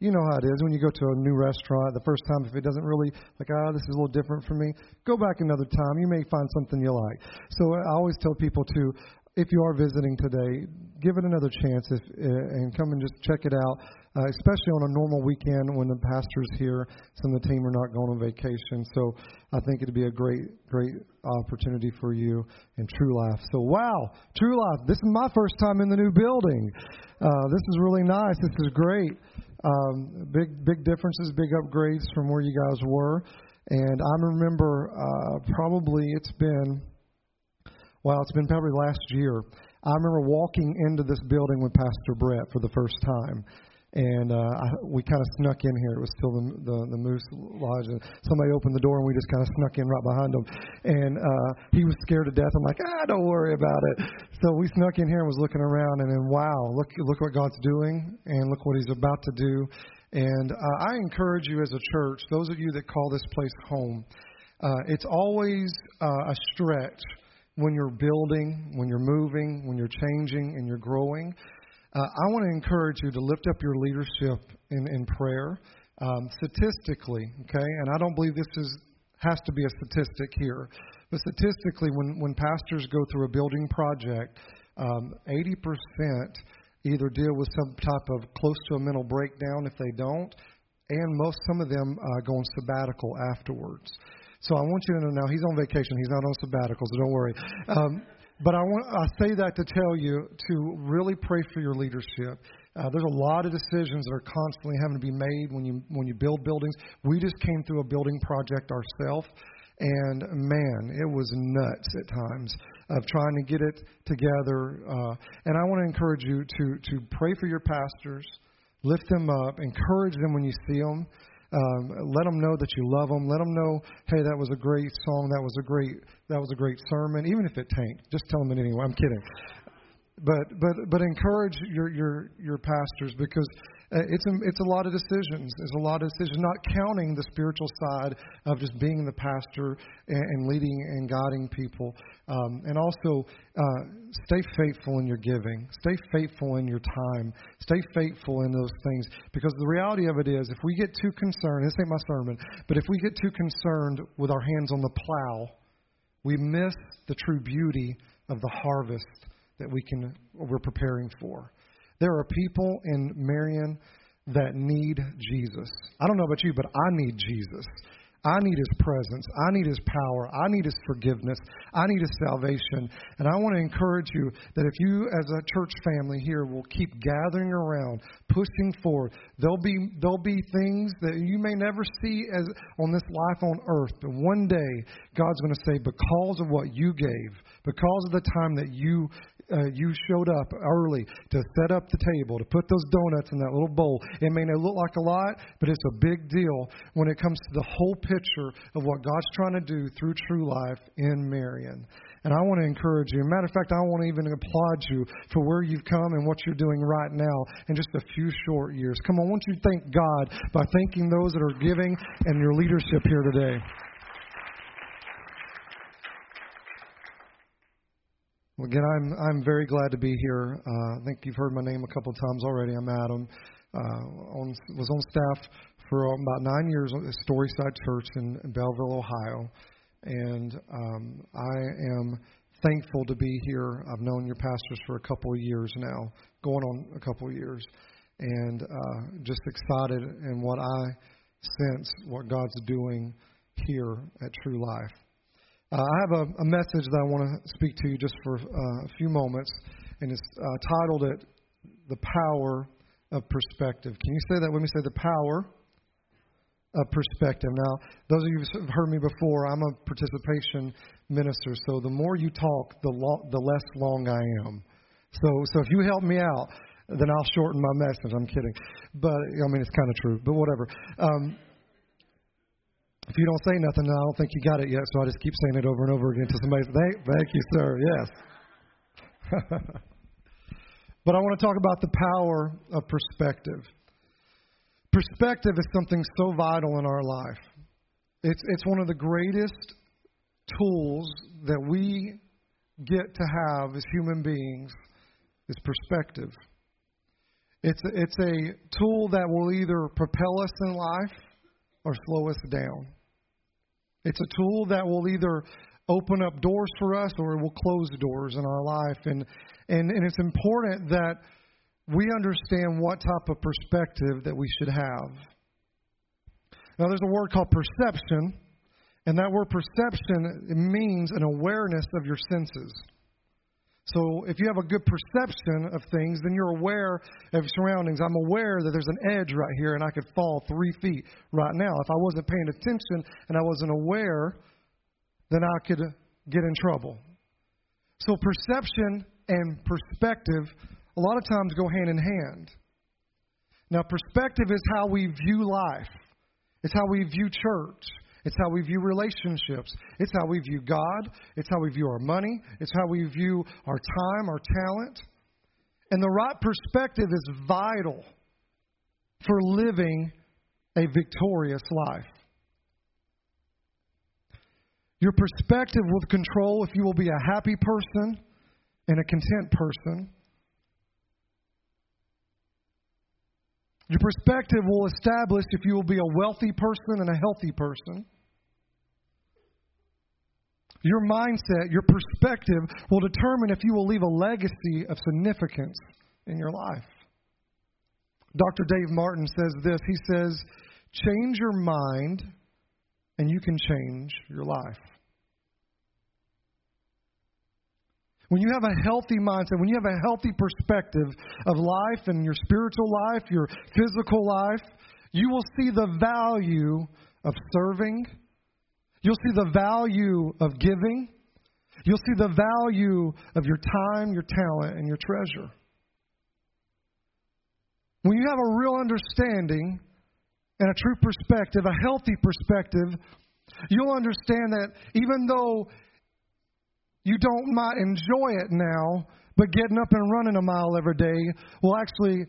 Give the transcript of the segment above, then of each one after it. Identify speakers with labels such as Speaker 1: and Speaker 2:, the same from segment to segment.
Speaker 1: You know how it is when you go to a new restaurant. The first time, if it doesn't really like, ah, oh, this is a little different for me, go back another time. You may find something you like. So I always tell people to, if you are visiting today, give it another chance if, uh, and come and just check it out, uh, especially on a normal weekend when the pastor's here. Some of the team are not going on vacation. So I think it'd be a great, great opportunity for you in True Life. So, wow, True Life, this is my first time in the new building. Uh, this is really nice. This is great. Um, big, big differences, big upgrades from where you guys were. And I remember uh, probably it's been well, it's been probably last year. I remember walking into this building with Pastor Brett for the first time. And uh, I, we kind of snuck in here. It was still the, the the Moose Lodge, and somebody opened the door, and we just kind of snuck in right behind him. And uh, he was scared to death. I'm like, ah, don't worry about it. So we snuck in here and was looking around, and then wow, look look what God's doing, and look what He's about to do. And uh, I encourage you as a church, those of you that call this place home, uh, it's always uh, a stretch when you're building, when you're moving, when you're changing, and you're growing. Uh, I want to encourage you to lift up your leadership in, in prayer. Um, statistically, okay, and I don't believe this is has to be a statistic here, but statistically, when when pastors go through a building project, um, 80% either deal with some type of close to a mental breakdown if they don't, and most some of them uh, go on sabbatical afterwards. So I want you to know now he's on vacation. He's not on sabbatical, so don't worry. Um, but I want I say that to tell you to really pray for your leadership. Uh, there's a lot of decisions that are constantly having to be made when you when you build buildings. We just came through a building project ourselves, and man, it was nuts at times of trying to get it together. Uh, and I want to encourage you to to pray for your pastors, lift them up, encourage them when you see them. Um, let them know that you love them. Let them know, hey, that was a great song. That was a great that was a great sermon. Even if it tanked, just tell them it anyway. I'm kidding. But but but encourage your your your pastors because uh, it's a, it's a lot of decisions. There's a lot of decisions, not counting the spiritual side of just being the pastor and, and leading and guiding people. Um, and also, uh, stay faithful in your giving. Stay faithful in your time. Stay faithful in those things. Because the reality of it is, if we get too concerned, this ain't my sermon, but if we get too concerned with our hands on the plow, we miss the true beauty of the harvest that we can we're preparing for. There are people in Marion that need Jesus. I don't know about you, but I need Jesus. I need his presence. I need his power. I need his forgiveness. I need his salvation. And I want to encourage you that if you, as a church family here, will keep gathering around, pushing forward, there'll be, there'll be things that you may never see as on this life on earth. But one day, God's going to say, because of what you gave, because of the time that you uh, you showed up early to set up the table, to put those donuts in that little bowl. It may not look like a lot, but it's a big deal when it comes to the whole picture of what God's trying to do through True Life in Marion. And I want to encourage you. Matter of fact, I want to even applaud you for where you've come and what you're doing right now in just a few short years. Come on, I want you thank God by thanking those that are giving and your leadership here today. Well, again, I'm I'm very glad to be here. Uh, I think you've heard my name a couple of times already. I'm Adam. Uh, on, was on staff for about nine years at Storyside Church in, in Bellville, Ohio, and um, I am thankful to be here. I've known your pastors for a couple of years now, going on a couple of years, and uh, just excited in what I sense what God's doing here at True Life. Uh, I have a, a, message that I want to speak to you just for uh, a few moments, and it's uh, titled it The Power of Perspective. Can you say that? Let me say the power of perspective. Now, those of you who've heard me before, I'm a participation minister, so the more you talk, the, lo- the less long I am. So, so if you help me out, then I'll shorten my message. I'm kidding. But, I mean, it's kind of true, but whatever. Um, if you don't say nothing, then I don't think you got it yet, so I just keep saying it over and over again to somebody thank, thank you, sir. Yes. but I want to talk about the power of perspective. Perspective is something so vital in our life. It's, it's one of the greatest tools that we get to have as human beings is perspective. It's it's a tool that will either propel us in life or slow us down. It's a tool that will either open up doors for us or it will close doors in our life. And, and, and it's important that we understand what type of perspective that we should have. Now, there's a word called perception, and that word perception means an awareness of your senses. So if you have a good perception of things, then you're aware of surroundings. I'm aware that there's an edge right here and I could fall three feet right now. If I wasn't paying attention and I wasn't aware, then I could get in trouble. So perception and perspective a lot of times go hand in hand. Now, perspective is how we view life. It's how we view church. It's how we view relationships. It's how we view God. It's how we view our money. It's how we view our time, our talent. And the right perspective is vital for living a victorious life. Your perspective will control if you will be a happy person and a content person. Your perspective will establish if you will be a wealthy person and a healthy person. Your mindset, your perspective will determine if you will leave a legacy of significance in your life. Dr. Dave Martin says this He says, Change your mind, and you can change your life. When you have a healthy mindset, when you have a healthy perspective of life and your spiritual life, your physical life, you will see the value of serving You'll see the value of giving. You'll see the value of your time, your talent, and your treasure. When you have a real understanding and a true perspective, a healthy perspective, you'll understand that even though you don't might enjoy it now, but getting up and running a mile every day will actually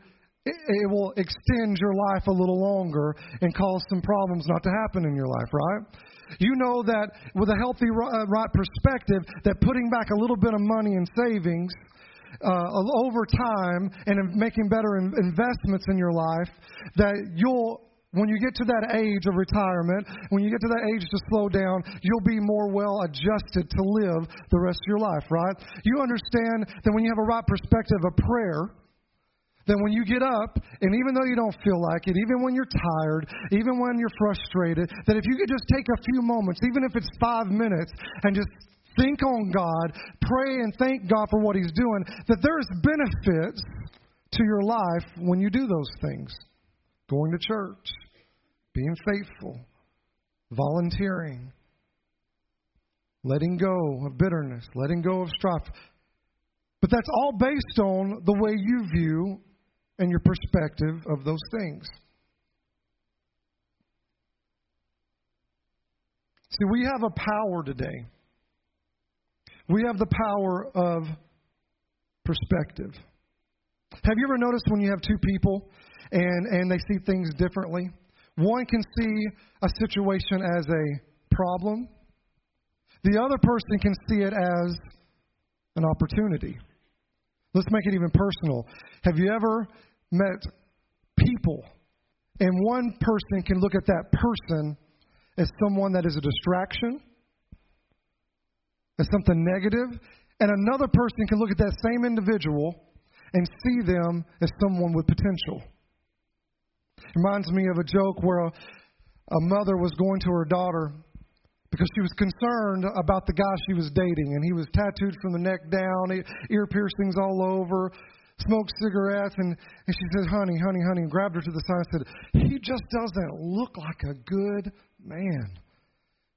Speaker 1: it, will extend your life a little longer and cause some problems not to happen in your life, right? You know that with a healthy, uh, right perspective, that putting back a little bit of money in savings uh, over time and making better investments in your life, that you'll when you get to that age of retirement, when you get to that age to slow down, you'll be more well adjusted to live the rest of your life, right? You understand that when you have a right perspective of prayer, then when you get up, and even though you don't feel like it, even when you're tired, even when you're frustrated, that if you could just take a few moments, even if it's five minutes, and just think on God, pray and thank God for what He's doing, that there's benefits to your life when you do those things. Going to church, being faithful, volunteering, letting go of bitterness, letting go of strife. But that's all based on the way you view and your perspective of those things. See, we have a power today. We have the power of perspective. Have you ever noticed when you have two people and, and they see things differently? One can see a situation as a problem, the other person can see it as an opportunity. Let's make it even personal. Have you ever met people and one person can look at that person as someone that is a distraction, as something negative, and another person can look at that same individual and see them as someone with potential. Reminds me of a joke where a, a mother was going to her daughter because she was concerned about the guy she was dating, and he was tattooed from the neck down, ear piercings all over, smoked cigarettes, and, and she said, Honey, honey, honey, and grabbed her to the side and said, He just doesn't look like a good man.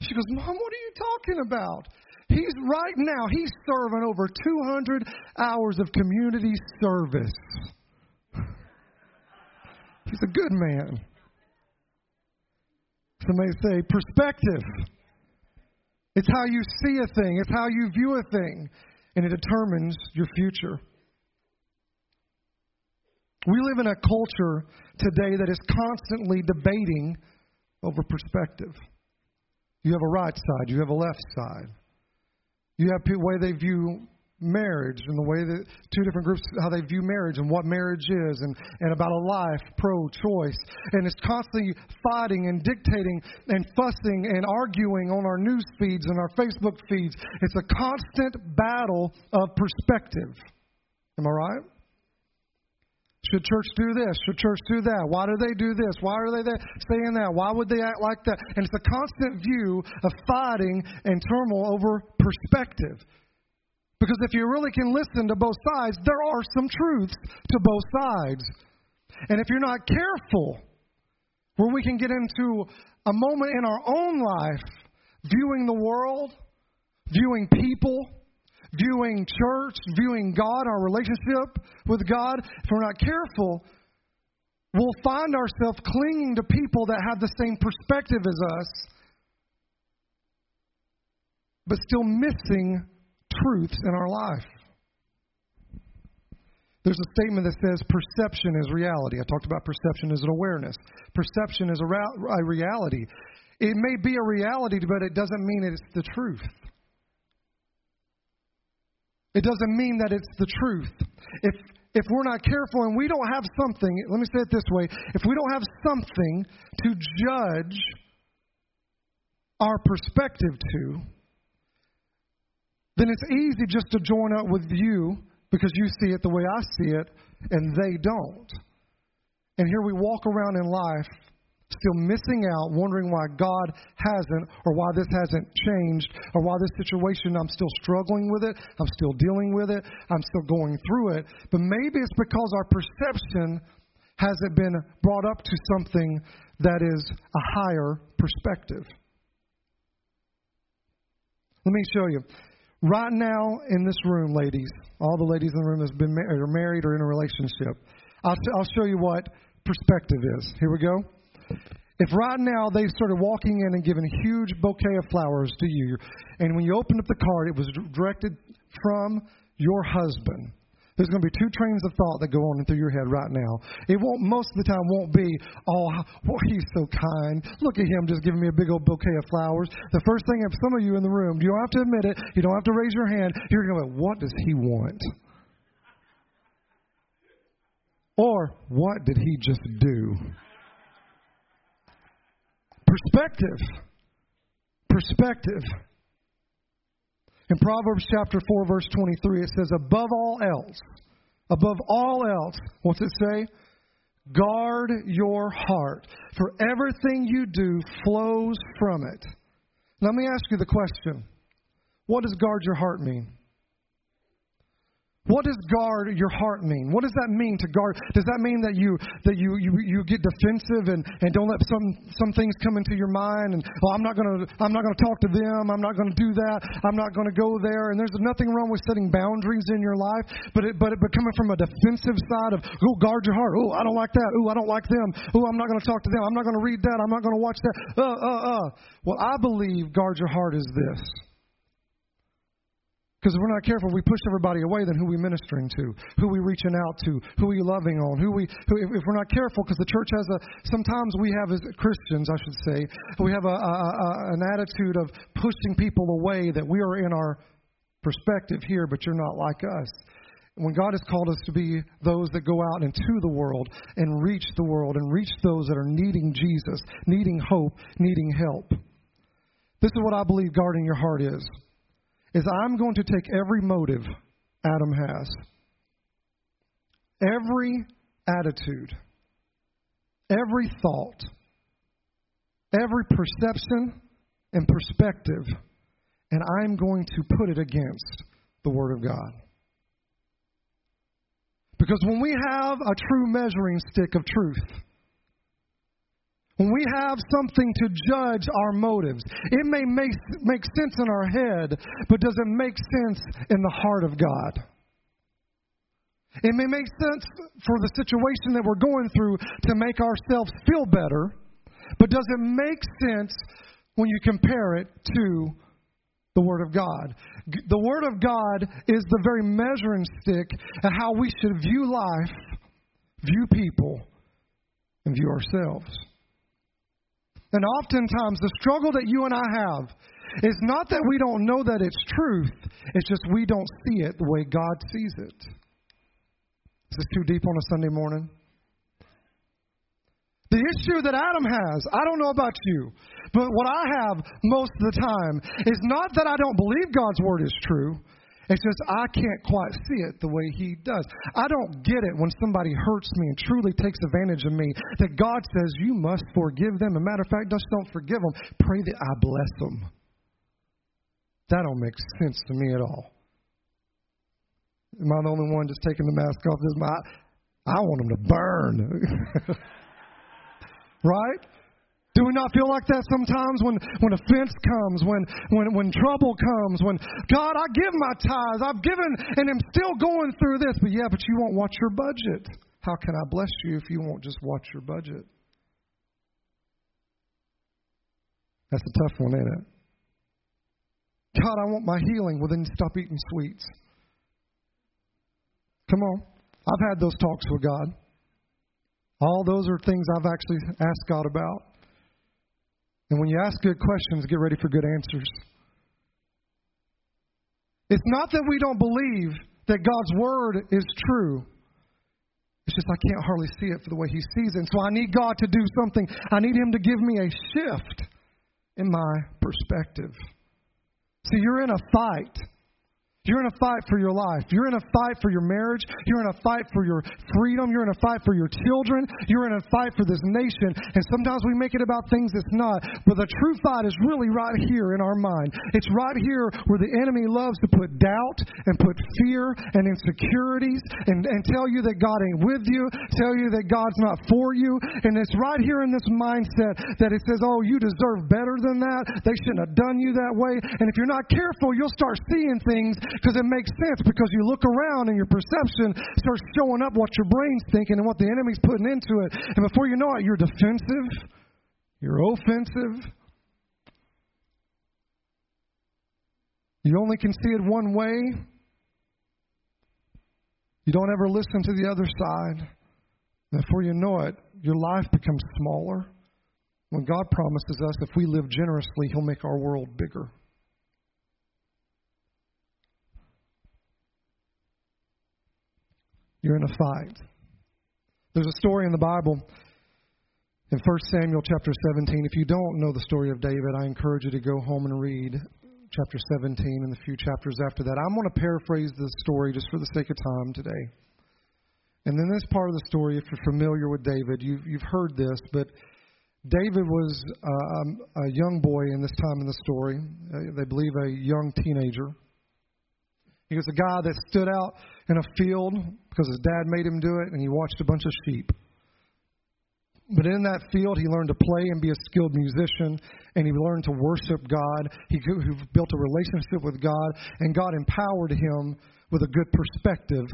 Speaker 1: She goes, Mom, what are you talking about? He's right now, he's serving over 200 hours of community service. He's a good man. Somebody say, perspective. It's how you see a thing, it's how you view a thing, and it determines your future. We live in a culture today that is constantly debating over perspective. You have a right side, you have a left side. You have the way they view marriage and the way that two different groups how they view marriage and what marriage is and, and about a life pro choice and it's constantly fighting and dictating and fussing and arguing on our news feeds and our facebook feeds it's a constant battle of perspective am i right should church do this? Should church do that? Why do they do this? Why are they that, saying that? Why would they act like that? And it's a constant view of fighting and turmoil over perspective. Because if you really can listen to both sides, there are some truths to both sides. And if you're not careful, where we can get into a moment in our own life viewing the world, viewing people, viewing church, viewing God, our relationship with God, if we're not careful, we'll find ourselves clinging to people that have the same perspective as us, but still missing truths in our life. There's a statement that says perception is reality. I talked about perception as an awareness. Perception is a, ra- a reality. It may be a reality, but it doesn't mean it's the truth. It doesn't mean that it's the truth. If if we're not careful and we don't have something, let me say it this way, if we don't have something to judge our perspective to, then it's easy just to join up with you because you see it the way I see it and they don't. And here we walk around in life still missing out, wondering why God hasn't, or why this hasn't changed, or why this situation, I'm still struggling with it, I'm still dealing with it, I'm still going through it. But maybe it's because our perception hasn't been brought up to something that is a higher perspective. Let me show you. Right now in this room, ladies, all the ladies in the room have been mar- are married or in a relationship. I'll, I'll show you what perspective is. Here we go. If right now they started walking in and giving a huge bouquet of flowers to you, and when you opened up the card, it was directed from your husband. There's going to be two trains of thought that go on through your head right now. It won't, most of the time, won't be, oh, well, he's so kind. Look at him just giving me a big old bouquet of flowers. The first thing, if some of you in the room, you don't have to admit it, you don't have to raise your hand, you're going to go, what does he want? Or, what did he just do? Perspective. Perspective. In Proverbs chapter 4, verse 23, it says, Above all else, above all else, what's it say? Guard your heart, for everything you do flows from it. Let me ask you the question What does guard your heart mean? What does guard your heart mean? What does that mean to guard? Does that mean that you that you you, you get defensive and, and don't let some some things come into your mind and oh I'm not gonna I'm not gonna talk to them, I'm not gonna do that, I'm not gonna go there. And there's nothing wrong with setting boundaries in your life, but it but it but coming from a defensive side of oh guard your heart, oh I don't like that, oh I don't like them, oh I'm not gonna talk to them, I'm not gonna read that, I'm not gonna watch that. Uh uh uh. Well I believe guard your heart is this. Because if we're not careful, we push everybody away. Then who are we ministering to? Who are we reaching out to? Who are we loving on? Who we? Who, if we're not careful, because the church has a. Sometimes we have as Christians, I should say, we have a, a, a, an attitude of pushing people away. That we are in our perspective here, but you're not like us. When God has called us to be those that go out into the world and reach the world and reach those that are needing Jesus, needing hope, needing help. This is what I believe guarding your heart is is I'm going to take every motive Adam has, every attitude, every thought, every perception and perspective, and I'm going to put it against the Word of God. Because when we have a true measuring stick of truth, when we have something to judge our motives, it may make, make sense in our head, but does it make sense in the heart of God? It may make sense for the situation that we're going through to make ourselves feel better, but does it make sense when you compare it to the Word of God? The Word of God is the very measuring stick of how we should view life, view people, and view ourselves. And oftentimes, the struggle that you and I have is not that we don't know that it's truth, it's just we don't see it the way God sees it. Is this too deep on a Sunday morning? The issue that Adam has, I don't know about you, but what I have most of the time is not that I don't believe God's word is true. It's just I can't quite see it the way he does. I don't get it when somebody hurts me and truly takes advantage of me that God says you must forgive them. As a matter of fact, just don't forgive them. Pray that I bless them. That don't make sense to me at all. Am I the only one just taking the mask off? This my I want them to burn. right? Do we not feel like that sometimes when, when offense comes, when, when, when trouble comes, when, God, I give my tithes, I've given, and I'm still going through this, but yeah, but you won't watch your budget. How can I bless you if you won't just watch your budget? That's a tough one, isn't it? God, I want my healing. Well, then stop eating sweets. Come on. I've had those talks with God. All those are things I've actually asked God about. And when you ask good questions, get ready for good answers. It's not that we don't believe that God's word is true. It's just I can't hardly see it for the way He sees it. And so I need God to do something. I need Him to give me a shift in my perspective. See, you're in a fight. You're in a fight for your life. You're in a fight for your marriage. You're in a fight for your freedom. You're in a fight for your children. You're in a fight for this nation. And sometimes we make it about things that's not. But the true fight is really right here in our mind. It's right here where the enemy loves to put doubt and put fear and insecurities and, and tell you that God ain't with you, tell you that God's not for you. And it's right here in this mindset that it says, oh, you deserve better than that. They shouldn't have done you that way. And if you're not careful, you'll start seeing things because it makes sense because you look around and your perception starts showing up what your brain's thinking and what the enemy's putting into it. And before you know it, you're defensive, you're offensive. You only can see it one way. You don't ever listen to the other side. Before you know it, your life becomes smaller. When God promises us if we live generously, He'll make our world bigger. You're in a fight. There's a story in the Bible in 1 Samuel chapter 17. If you don't know the story of David, I encourage you to go home and read chapter 17 and the few chapters after that. I'm going to paraphrase the story just for the sake of time today. And then this part of the story, if you're familiar with David, you've, you've heard this, but David was uh, a young boy in this time in the story. Uh, they believe a young teenager. He was a guy that stood out in a field because his dad made him do it, and he watched a bunch of sheep. But in that field, he learned to play and be a skilled musician, and he learned to worship God. He built a relationship with God, and God empowered him with a good perspective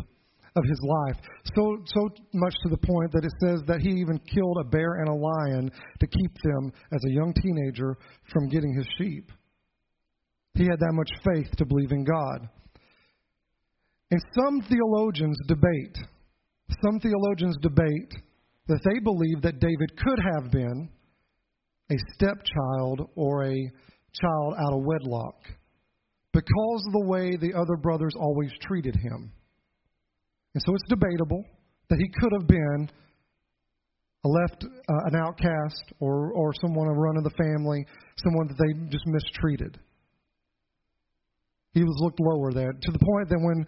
Speaker 1: of his life. So, so much to the point that it says that he even killed a bear and a lion to keep them, as a young teenager, from getting his sheep. He had that much faith to believe in God. And some theologians debate, some theologians debate that they believe that David could have been a stepchild or a child out of wedlock because of the way the other brothers always treated him. And so it's debatable that he could have been a left uh, an outcast or or someone a run of the family, someone that they just mistreated. He was looked lower there to the point that when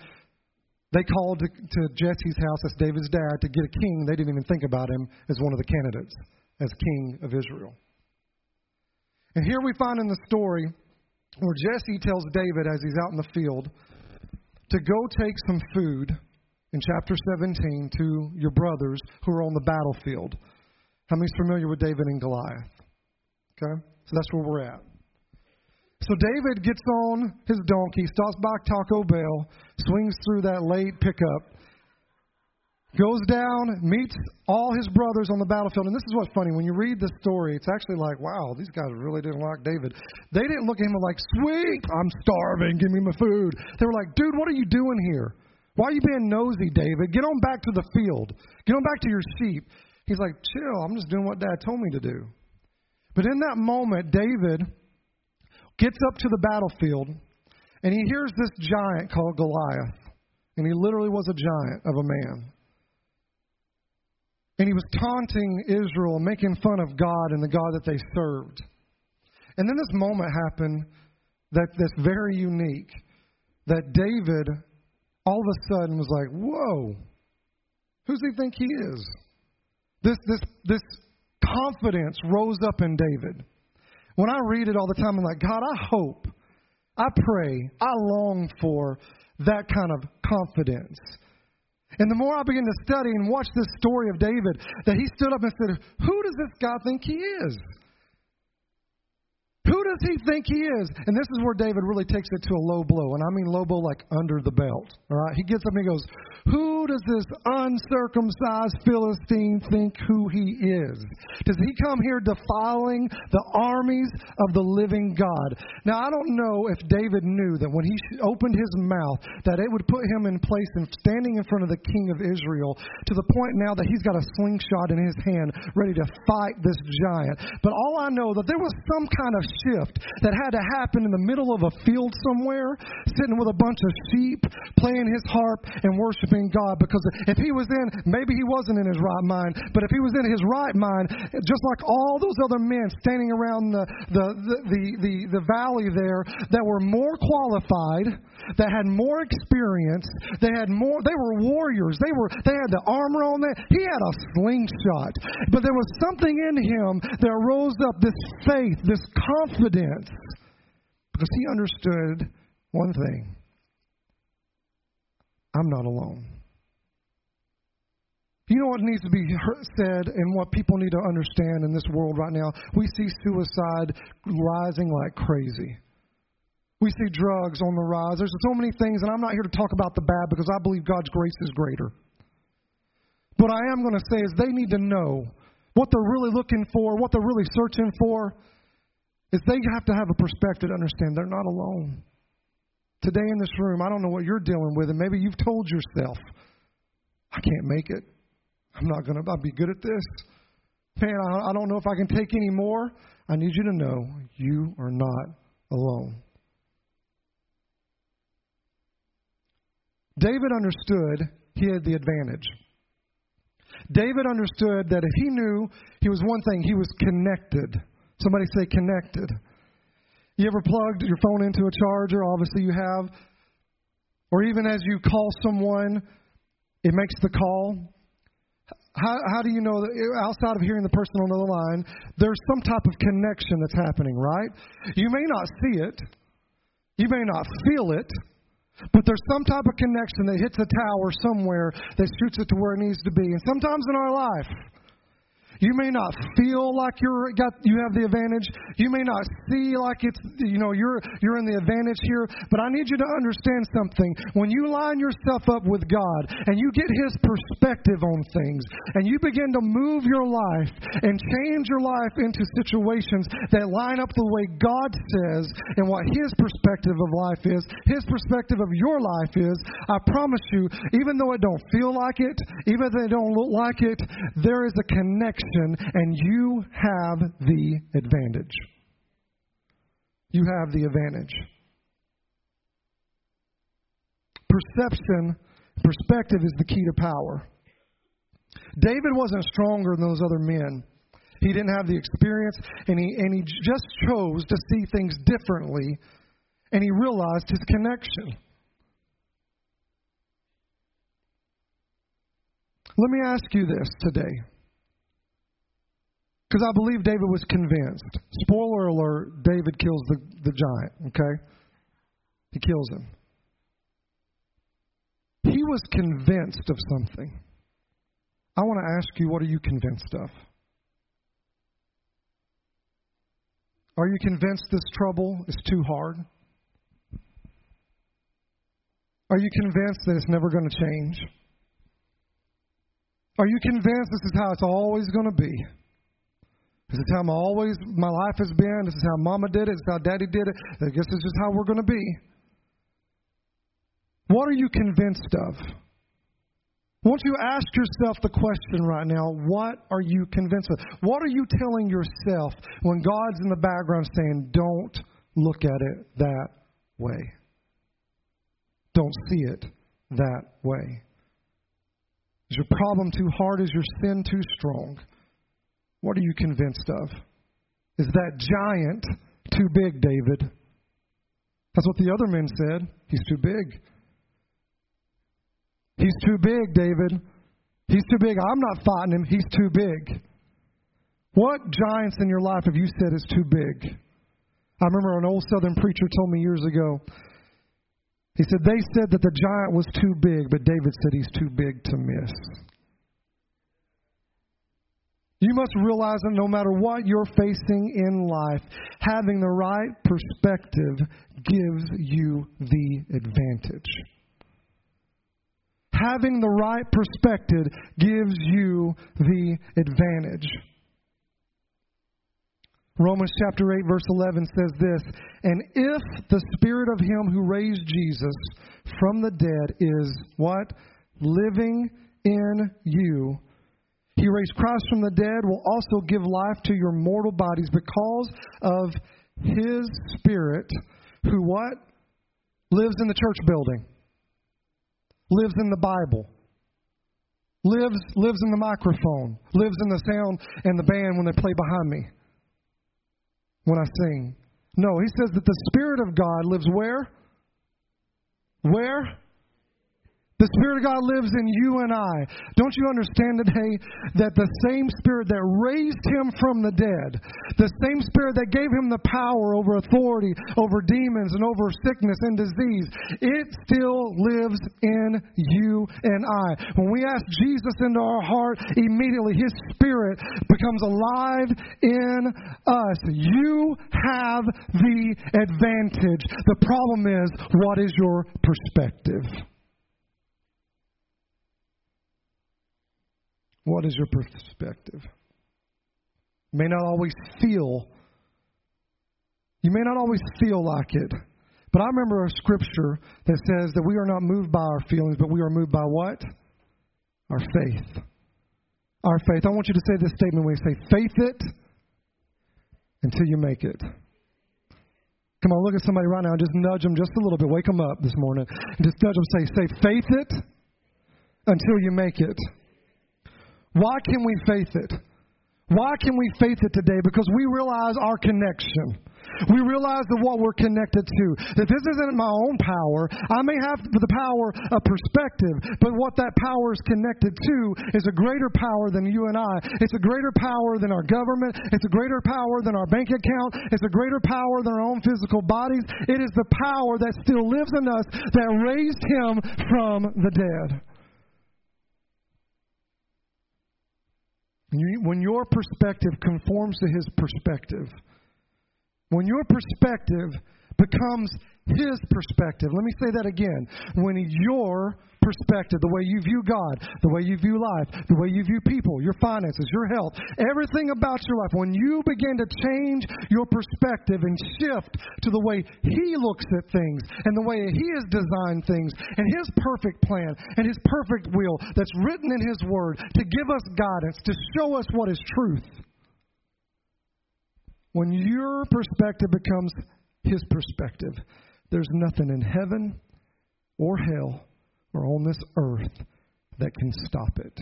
Speaker 1: they called to, to Jesse's house, that's David's dad, to get a king. They didn't even think about him as one of the candidates, as king of Israel. And here we find in the story where Jesse tells David as he's out in the field to go take some food in chapter 17 to your brothers who are on the battlefield. How many's familiar with David and Goliath? Okay? So that's where we're at. So David gets on his donkey, stops by Taco Bell, swings through that late pickup, goes down, meets all his brothers on the battlefield. And this is what's funny. When you read the story, it's actually like, wow, these guys really didn't like David. They didn't look at him like, sweet, I'm starving, give me my food. They were like, dude, what are you doing here? Why are you being nosy, David? Get on back to the field. Get on back to your sheep. He's like, chill, I'm just doing what dad told me to do. But in that moment, David gets up to the battlefield and he hears this giant called Goliath. And he literally was a giant of a man. And he was taunting Israel, making fun of God and the God that they served. And then this moment happened that that's very unique. That David all of a sudden was like, Whoa, who's he think he is? This this this confidence rose up in David. When I read it all the time, I'm like, God, I hope, I pray, I long for that kind of confidence. And the more I begin to study and watch this story of David, that he stood up and said, Who does this guy think he is? Who does he think he is? And this is where David really takes it to a low blow. And I mean low blow like under the belt. All right? He gets up and he goes, Who does this uncircumcised Philistine think who he is? Does he come here defiling the armies of the living God? Now, I don't know if David knew that when he opened his mouth, that it would put him in place and standing in front of the king of Israel to the point now that he's got a slingshot in his hand ready to fight this giant. But all I know that there was some kind of shift that had to happen in the middle of a field somewhere, sitting with a bunch of sheep, playing his harp and worshiping God. Because if he was in, maybe he wasn't in his right mind, but if he was in his right mind, just like all those other men standing around the, the, the, the, the, the valley there that were more qualified, that had more experience, they had more, they were warriors, they were, they had the armor on there. He had a slingshot. But there was something in him that rose up, this faith, this confidence, because he understood one thing I'm not alone. You know what needs to be said and what people need to understand in this world right now? We see suicide rising like crazy. We see drugs on the rise. There's so many things, and I'm not here to talk about the bad because I believe God's grace is greater. What I am going to say is they need to know what they're really looking for, what they're really searching for, is they have to have a perspective to understand they're not alone. Today in this room, I don't know what you're dealing with, and maybe you've told yourself, I can't make it. I'm not going to I'll be good at this. Man, I, I don't know if I can take any more. I need you to know you are not alone. David understood he had the advantage. David understood that if he knew he was one thing, he was connected. Somebody say connected. You ever plugged your phone into a charger? Obviously, you have. Or even as you call someone, it makes the call. How, how do you know that eh, outside of hearing the person on the other line, there's some type of connection that's happening, right? You may not see it, you may not feel it, but there's some type of connection that hits a tower somewhere that shoots it to where it needs to be. And sometimes in our life, you may not feel like you're got you have the advantage. You may not see like it's you know you're you're in the advantage here, but I need you to understand something. When you line yourself up with God and you get his perspective on things and you begin to move your life and change your life into situations that line up the way God says and what his perspective of life is, his perspective of your life is, I promise you, even though it don't feel like it, even though it don't look like it, there is a connection and you have the advantage. You have the advantage. Perception, perspective is the key to power. David wasn't stronger than those other men. He didn't have the experience, and he, and he just chose to see things differently, and he realized his connection. Let me ask you this today. Because I believe David was convinced. Spoiler alert, David kills the, the giant, okay? He kills him. He was convinced of something. I want to ask you, what are you convinced of? Are you convinced this trouble is too hard? Are you convinced that it's never going to change? Are you convinced this is how it's always going to be? This is how I'm always my life has been. This is how Mama did it. This is how Daddy did it. I guess this is how we're going to be. What are you convinced of? Won't you ask yourself the question right now what are you convinced of? What are you telling yourself when God's in the background saying, don't look at it that way? Don't see it that way. Is your problem too hard? Is your sin too strong? What are you convinced of? Is that giant too big, David? That's what the other men said. He's too big. He's too big, David. He's too big. I'm not fighting him. He's too big. What giants in your life have you said is too big? I remember an old Southern preacher told me years ago. He said, They said that the giant was too big, but David said he's too big to miss. You must realize that no matter what you're facing in life, having the right perspective gives you the advantage. Having the right perspective gives you the advantage. Romans chapter 8, verse 11 says this And if the spirit of him who raised Jesus from the dead is what? Living in you. He raised Christ from the dead, will also give life to your mortal bodies because of his spirit who what? Lives in the church building lives in the Bible, lives, lives in the microphone, lives in the sound and the band when they play behind me when I sing. No, he says that the Spirit of God lives where? Where? The Spirit of God lives in you and I. Don't you understand today that the same Spirit that raised him from the dead, the same Spirit that gave him the power over authority, over demons, and over sickness and disease, it still lives in you and I. When we ask Jesus into our heart, immediately His Spirit becomes alive in us. You have the advantage. The problem is, what is your perspective? What is your perspective? You may not always feel, you may not always feel like it. But I remember a scripture that says that we are not moved by our feelings, but we are moved by what? Our faith. Our faith. I want you to say this statement when you say, faith it until you make it. Come on, look at somebody right now and just nudge them just a little bit. Wake them up this morning. And just nudge them. Say, say, faith it until you make it. Why can we face it? Why can we face it today? Because we realize our connection. We realize that what we're connected to. That this isn't my own power. I may have the power of perspective, but what that power is connected to is a greater power than you and I. It's a greater power than our government. It's a greater power than our bank account. It's a greater power than our own physical bodies. It is the power that still lives in us that raised him from the dead. When your perspective conforms to his perspective, when your perspective becomes his perspective, let me say that again. When your perspective, the way you view God, the way you view life, the way you view people, your finances, your health, everything about your life, when you begin to change your perspective and shift to the way He looks at things and the way He has designed things and His perfect plan and His perfect will that's written in His Word to give us guidance, to show us what is truth. When your perspective becomes His perspective, there's nothing in heaven or hell or on this earth that can stop it.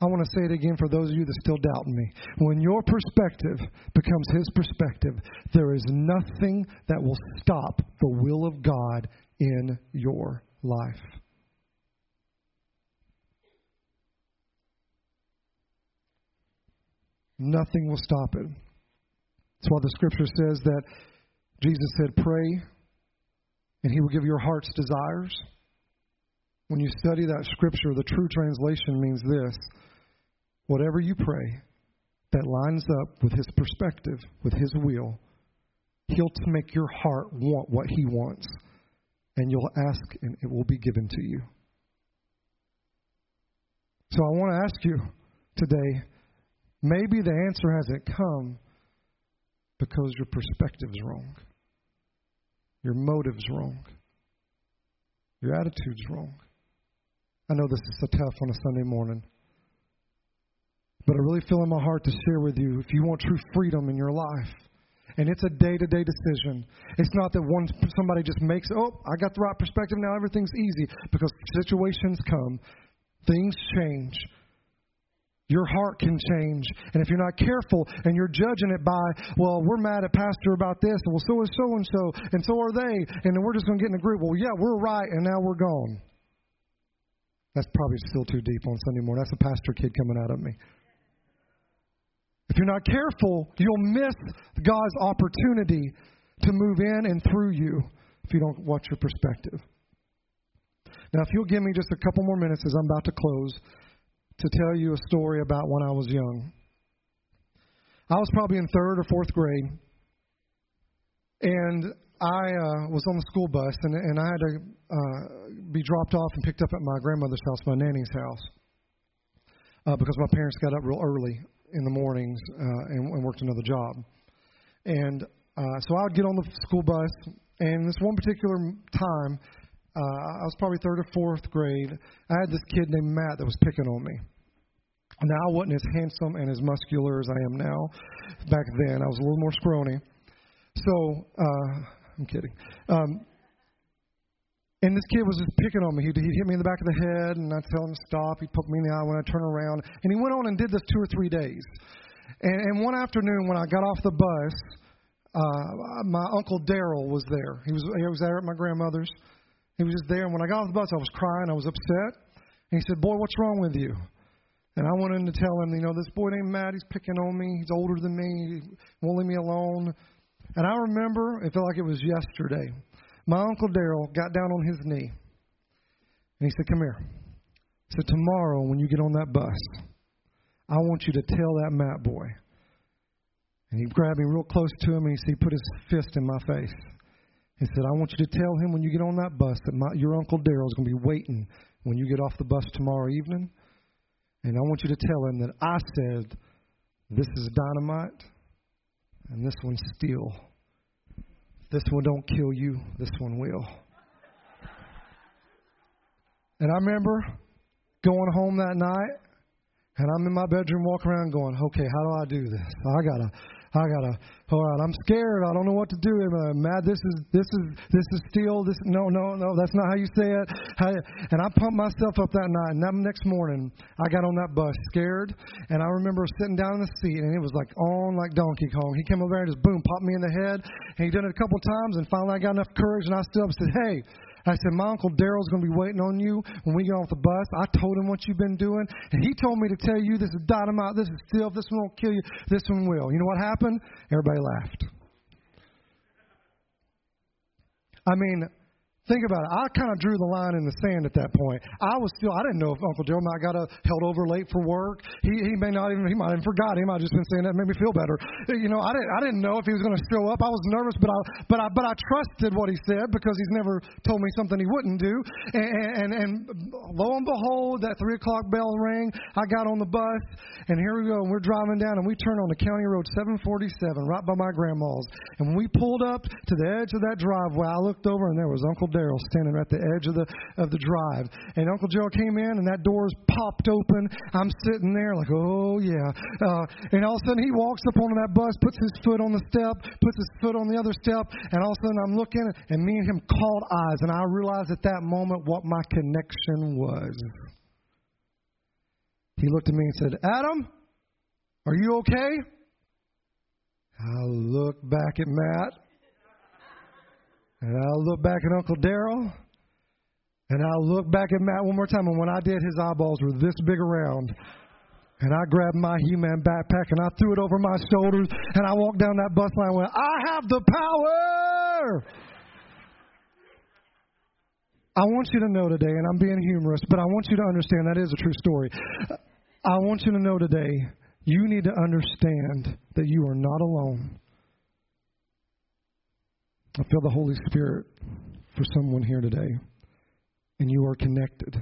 Speaker 1: I want to say it again for those of you that still doubt me. When your perspective becomes his perspective, there is nothing that will stop the will of God in your life. Nothing will stop it. That's why the scripture says that Jesus said, Pray and He will give your heart's desires. When you study that scripture, the true translation means this whatever you pray that lines up with His perspective, with His will, He'll make your heart want what He wants. And you'll ask, and it will be given to you. So I want to ask you today maybe the answer hasn't come because your perspective's wrong. Your motive's wrong. Your attitude's wrong. I know this is so tough on a Sunday morning. But I really feel in my heart to share with you if you want true freedom in your life. And it's a day to day decision. It's not that one somebody just makes, oh, I got the right perspective, now everything's easy. Because situations come, things change. Your heart can change. And if you're not careful and you're judging it by, well, we're mad at Pastor about this, and well, so is so and so, and so are they, and then we're just going to get in a group. Well, yeah, we're right, and now we're gone. That's probably still too deep on Sunday morning. That's a pastor kid coming out of me. If you're not careful, you'll miss God's opportunity to move in and through you if you don't watch your perspective. Now, if you'll give me just a couple more minutes as I'm about to close to tell you a story about when I was young. I was probably in third or fourth grade, and I uh, was on the school bus, and, and I had to uh, be dropped off and picked up at my grandmother's house, my nanny's house, uh, because my parents got up real early in the mornings uh, and, and worked another job. And uh, so I would get on the school bus, and this one particular time, uh, I was probably third or fourth grade. I had this kid named Matt that was picking on me. Now I wasn't as handsome and as muscular as I am now. Back then, I was a little more scrawny. So uh, I'm kidding. Um, and this kid was just picking on me. He'd, he'd hit me in the back of the head, and I'd tell him to stop. He'd poke me in the eye when I turn around. And he went on and did this two or three days. And, and one afternoon, when I got off the bus, uh, my uncle Daryl was there. He was he was there at my grandmother's. He was just there. And when I got off the bus, I was crying. I was upset. And he said, "Boy, what's wrong with you?" And I went in to tell him, you know, this boy named Matt, he's picking on me. He's older than me. He won't leave me alone. And I remember, it felt like it was yesterday. My Uncle Daryl got down on his knee and he said, Come here. He said, Tomorrow, when you get on that bus, I want you to tell that Matt boy. And he grabbed me real close to him and he put his fist in my face. He said, I want you to tell him when you get on that bus that my, your Uncle Daryl is going to be waiting when you get off the bus tomorrow evening. And I want you to tell him that I said, This is dynamite and this one's steel. This one don't kill you, this one will. And I remember going home that night, and I'm in my bedroom walking around going, okay, how do I do this? I gotta I gotta. All right, I'm scared. I don't know what to do. I'm mad. This is this is this is steel. This no no no. That's not how you say it. And I pumped myself up that night. And that next morning, I got on that bus scared. And I remember sitting down in the seat, and it was like on like Donkey Kong. He came over there and just boom, popped me in the head. And he did it a couple times, and finally I got enough courage, and I stood up and said, "Hey." I said, My Uncle Daryl's going to be waiting on you when we get off the bus. I told him what you've been doing, and he told me to tell you this is dynamite, this is steel, this one won't kill you, this one will. You know what happened? Everybody laughed. I mean, Think about it. I kind of drew the line in the sand at that point. I was still, I didn't know if Uncle Joe might got a, held over late for work. He, he may not even, he might have forgot. He might have just been saying that made me feel better. You know, I didn't, I didn't know if he was going to show up. I was nervous, but I, but I, but I trusted what he said because he's never told me something he wouldn't do. And, and, and lo and behold, that three o'clock bell rang. I got on the bus, and here we go. And we're driving down, and we turn on the county road 747 right by my grandma's. And when we pulled up to the edge of that driveway, I looked over, and there was Uncle Daryl standing at the edge of the of the drive. And Uncle Joe came in, and that door's popped open. I'm sitting there like, oh yeah. Uh, and all of a sudden, he walks up onto that bus, puts his foot on the step, puts his foot on the other step, and all of a sudden, I'm looking, and me and him caught eyes, and I realized at that moment what my connection was. He looked at me and said, Adam, are you okay? I looked back at Matt. And I'll look back at Uncle Daryl. And I'll look back at Matt one more time. And when I did, his eyeballs were this big around. And I grabbed my He Man backpack and I threw it over my shoulders. And I walked down that bus line and went, I have the power. I want you to know today, and I'm being humorous, but I want you to understand that is a true story. I want you to know today, you need to understand that you are not alone. I feel the Holy Spirit for someone here today, and you are connected.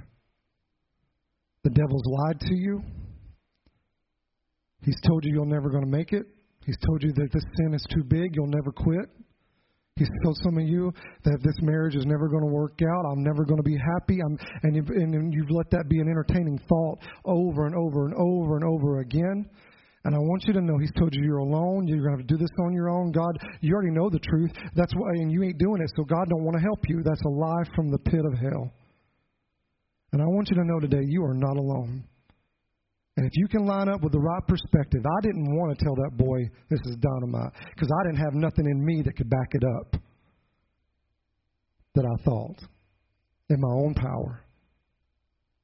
Speaker 1: The devil's lied to you. He's told you you're never going to make it. He's told you that this sin is too big, you'll never quit. He's told some of you that this marriage is never going to work out. I'm never going to be happy. I'm, and, you've, and you've let that be an entertaining thought over and over and over and over again. And I want you to know He's told you you're alone. You're going to have to do this on your own. God, you already know the truth. That's why, and you ain't doing it. So God don't want to help you. That's a lie from the pit of hell. And I want you to know today you are not alone. And if you can line up with the right perspective, I didn't want to tell that boy this is dynamite because I didn't have nothing in me that could back it up that I thought in my own power.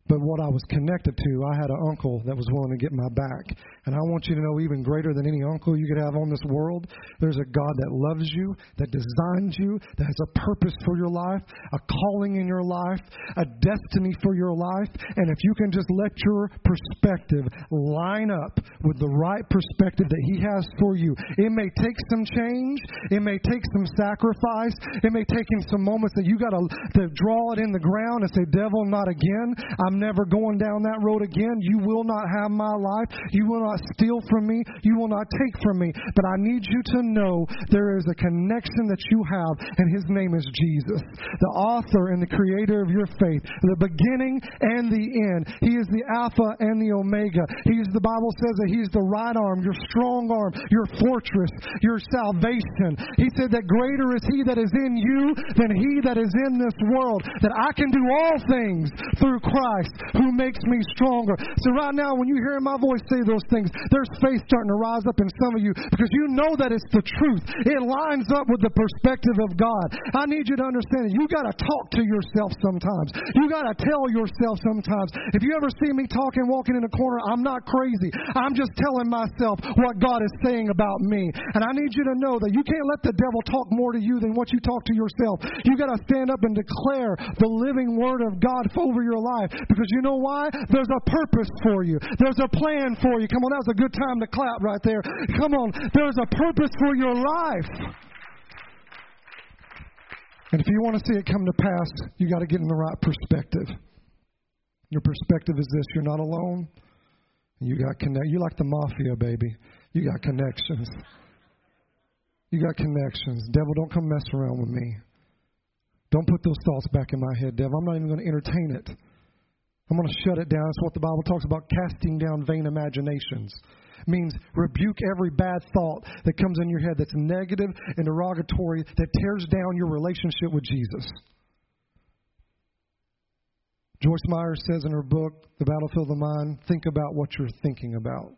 Speaker 1: But what I was connected to, I had an uncle that was willing to get my back. And I want you to know, even greater than any uncle you could have on this world, there's a God that loves you, that designs you, that has a purpose for your life, a calling in your life, a destiny for your life. And if you can just let your perspective line up with the right perspective that He has for you, it may take some change, it may take some sacrifice, it may take in some moments that you got to draw it in the ground and say, Devil, not again. I'm never going down that road again. You will not have my life. You will not steal from me. You will not take from me. But I need you to know there is a connection that you have, and his name is Jesus, the author and the creator of your faith, the beginning and the end. He is the Alpha and the Omega. He is, the Bible says that He's the right arm, your strong arm, your fortress, your salvation. He said that greater is He that is in you than He that is in this world, that I can do all things through Christ Christ who makes me stronger. So, right now, when you hear my voice say those things, there's faith starting to rise up in some of you because you know that it's the truth. It lines up with the perspective of God. I need you to understand that you got to talk to yourself sometimes. You got to tell yourself sometimes. If you ever see me talking, walking in a corner, I'm not crazy. I'm just telling myself what God is saying about me. And I need you to know that you can't let the devil talk more to you than what you talk to yourself. You got to stand up and declare the living word of God over your life because you know why? There's a purpose for you. There's a plan for you. Come on, that was a good time to clap right there. Come on, there's a purpose for your life. And if you want to see it come to pass, you got to get in the right perspective. Your perspective is this: you're not alone. You got connect. You like the mafia, baby. You got connections. You got connections. Devil, don't come mess around with me. Don't put those thoughts back in my head, devil. I'm not even going to entertain it. I'm going to shut it down. That's what the Bible talks about casting down vain imaginations. It means rebuke every bad thought that comes in your head that's negative and derogatory that tears down your relationship with Jesus. Joyce Meyer says in her book, The Battlefield of the Mind, think about what you're thinking about.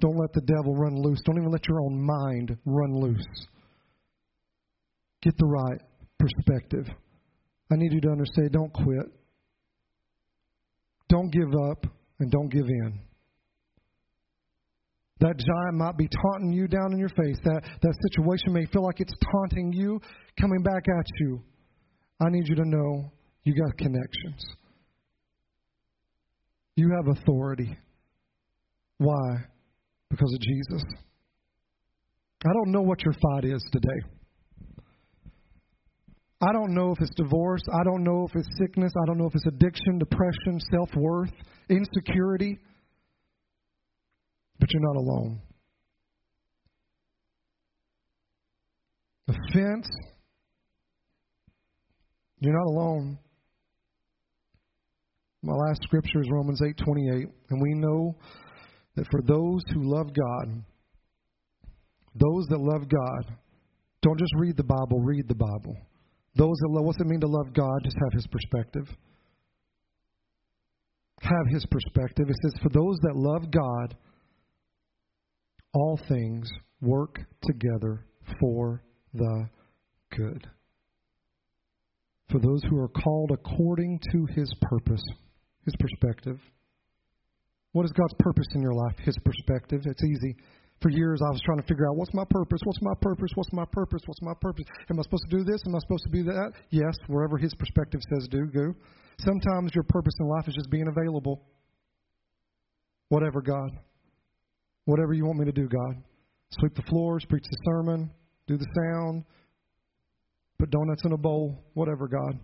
Speaker 1: Don't let the devil run loose. Don't even let your own mind run loose. Get the right perspective. I need you to understand don't quit. Don't give up and don't give in. That giant might be taunting you down in your face. That, that situation may feel like it's taunting you, coming back at you. I need you to know you got connections. You have authority. Why? Because of Jesus. I don't know what your fight is today. I don't know if it's divorce. I don't know if it's sickness. I don't know if it's addiction, depression, self worth, insecurity. But you're not alone. Offense. You're not alone. My last scripture is Romans 8:28, and we know that for those who love God, those that love God, don't just read the Bible, read the Bible. Those that love, what's it mean to love God? Just have His perspective. Have His perspective. It says, For those that love God, all things work together for the good. For those who are called according to His purpose, His perspective. What is God's purpose in your life? His perspective. It's easy for years I was trying to figure out what's my purpose, what's my purpose, what's my purpose, what's my purpose. Am I supposed to do this? Am I supposed to do that? Yes, wherever his perspective says do, go. Sometimes your purpose in life is just being available. Whatever, God. Whatever you want me to do, God. Sweep the floors, preach the sermon, do the sound, put donuts in a bowl, whatever, God.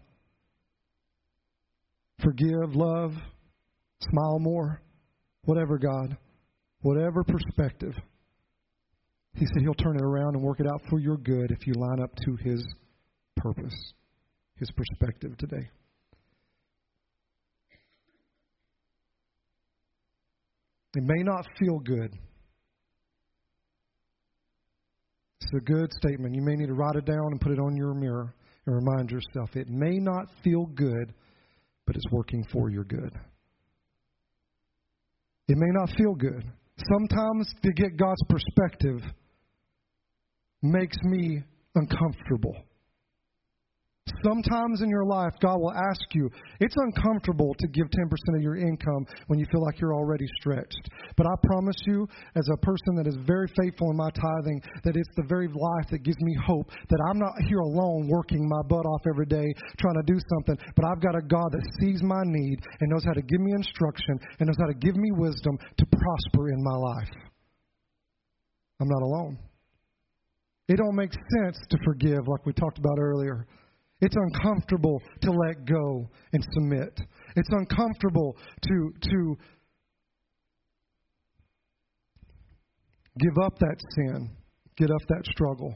Speaker 1: Forgive, love, smile more, whatever, God. Whatever perspective. He said He'll turn it around and work it out for your good if you line up to His purpose, His perspective today. It may not feel good. It's a good statement. You may need to write it down and put it on your mirror and remind yourself it may not feel good, but it's working for your good. It may not feel good. Sometimes to get God's perspective makes me uncomfortable. Sometimes in your life, God will ask you, it's uncomfortable to give 10% of your income when you feel like you're already stretched. But I promise you, as a person that is very faithful in my tithing, that it's the very life that gives me hope that I'm not here alone working my butt off every day trying to do something, but I've got a God that sees my need and knows how to give me instruction and knows how to give me wisdom to prosper in my life. I'm not alone. It don't make sense to forgive like we talked about earlier. It's uncomfortable to let go and submit. It's uncomfortable to to give up that sin, get up that struggle.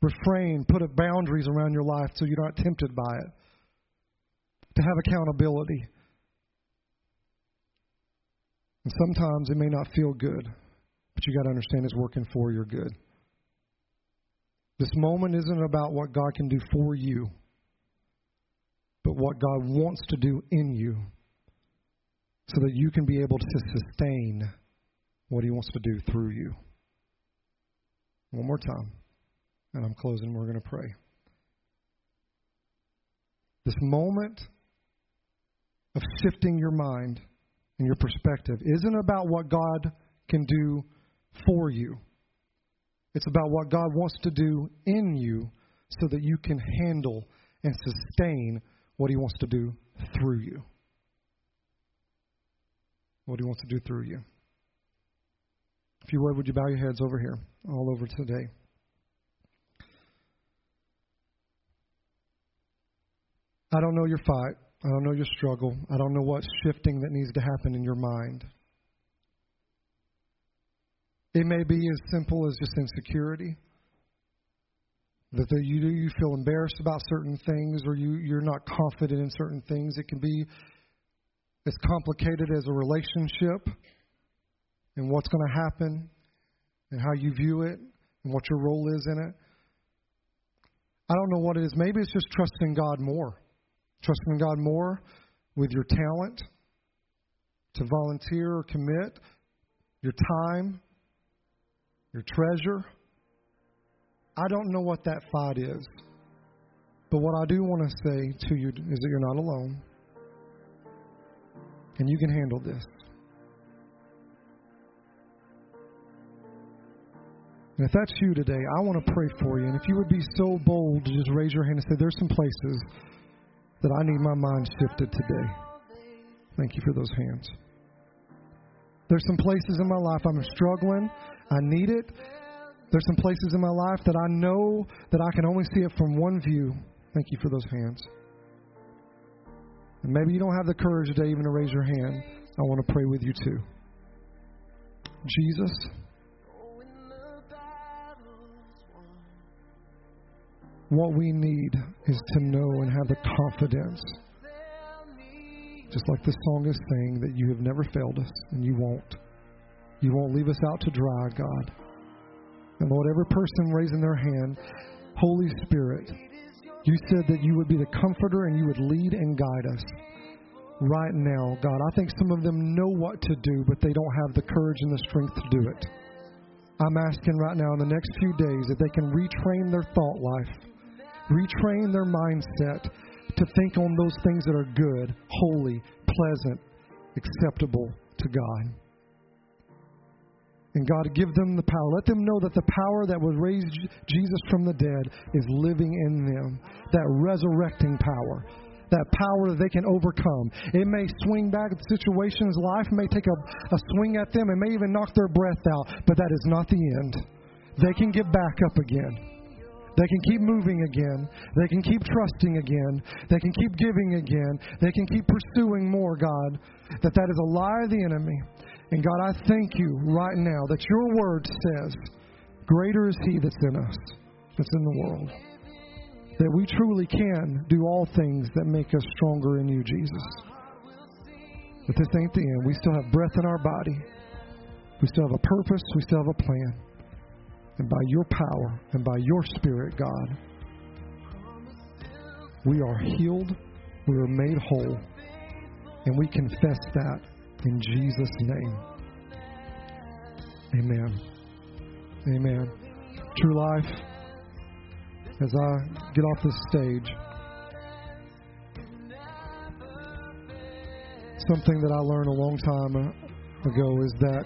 Speaker 1: Refrain, put up boundaries around your life so you're not tempted by it. To have accountability. And sometimes it may not feel good, but you got to understand it's working for your good. This moment isn't about what God can do for you, but what God wants to do in you so that you can be able to sustain what He wants to do through you. One more time, and I'm closing. We're going to pray. This moment of shifting your mind and your perspective isn't about what God can do for you. It's about what God wants to do in you so that you can handle and sustain what He wants to do through you. What He wants to do through you. If you would, would you bow your heads over here, all over today? I don't know your fight. I don't know your struggle. I don't know what's shifting that needs to happen in your mind. It may be as simple as just insecurity. That the, you you feel embarrassed about certain things, or you you're not confident in certain things. It can be as complicated as a relationship, and what's going to happen, and how you view it, and what your role is in it. I don't know what it is. Maybe it's just trusting God more, trusting God more with your talent to volunteer or commit, your time, your treasure. I don't know what that fight is. But what I do want to say to you is that you're not alone. And you can handle this. And if that's you today, I want to pray for you. And if you would be so bold to just raise your hand and say, There's some places that I need my mind shifted today. Thank you for those hands. There's some places in my life I'm struggling. I need it. There's some places in my life that I know that I can only see it from one view. Thank you for those hands. And maybe you don't have the courage today even to raise your hand. I want to pray with you too. Jesus, what we need is to know and have the confidence, just like the song is saying, that you have never failed us and you won't. You won't leave us out to dry, God. And Lord, every person raising their hand, Holy Spirit, you said that you would be the comforter and you would lead and guide us. Right now, God, I think some of them know what to do, but they don't have the courage and the strength to do it. I'm asking right now in the next few days that they can retrain their thought life, retrain their mindset to think on those things that are good, holy, pleasant, acceptable to God. And God, give them the power. Let them know that the power that would raise Jesus from the dead is living in them. That resurrecting power. That power that they can overcome. It may swing back at situations. Life may take a, a swing at them. It may even knock their breath out. But that is not the end. They can get back up again. They can keep moving again. They can keep trusting again. They can keep giving again. They can keep pursuing more, God. That that is a lie of the enemy. And God, I thank you right now that your word says Greater is He that's in us, that's in the world. That we truly can do all things that make us stronger in you, Jesus. But this ain't the end. We still have breath in our body. We still have a purpose. We still have a plan. And by your power and by your spirit, God, we are healed. We are made whole. And we confess that in Jesus' name. Amen. Amen. True life, as I get off this stage, something that I learned a long time ago is that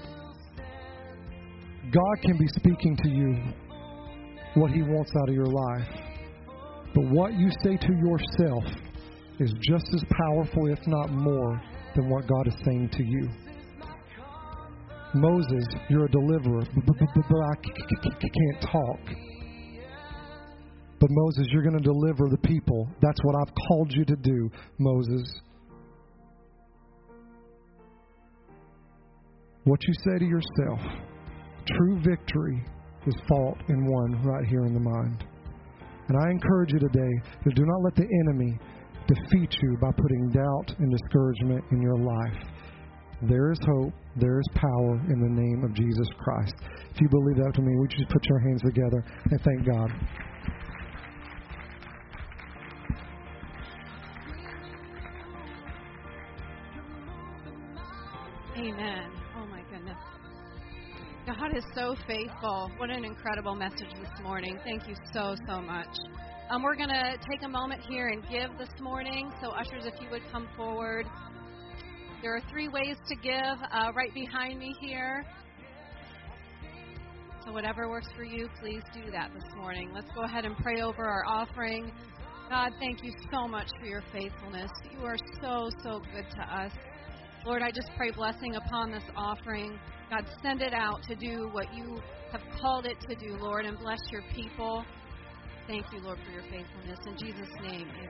Speaker 1: God can be speaking to you what He wants out of your life. But what you say to yourself is just as powerful, if not more, than what God is saying to you. Moses, you're a deliverer, but I can't talk. But Moses, you're going to deliver the people. That's what I've called you to do, Moses. What you say to yourself, true victory is fought and won right here in the mind. And I encourage you today to do not let the enemy defeat you by putting doubt and discouragement in your life. There is hope, there is power in the name of Jesus Christ. If you believe that to me, would you just put your hands together and thank God?
Speaker 2: Amen. Oh my goodness. God is so faithful. What an incredible message this morning. Thank you so, so much. Um, we're going to take a moment here and give this morning. So, ushers, if you would come forward. There are three ways to give uh, right behind me here. So, whatever works for you, please do that this morning. Let's go ahead and pray over our offering. God, thank you so much for your faithfulness. You are so, so good to us. Lord, I just pray blessing upon this offering. God, send it out to do what you have called it to do, Lord, and bless your people. Thank you, Lord, for your faithfulness. In Jesus' name, amen.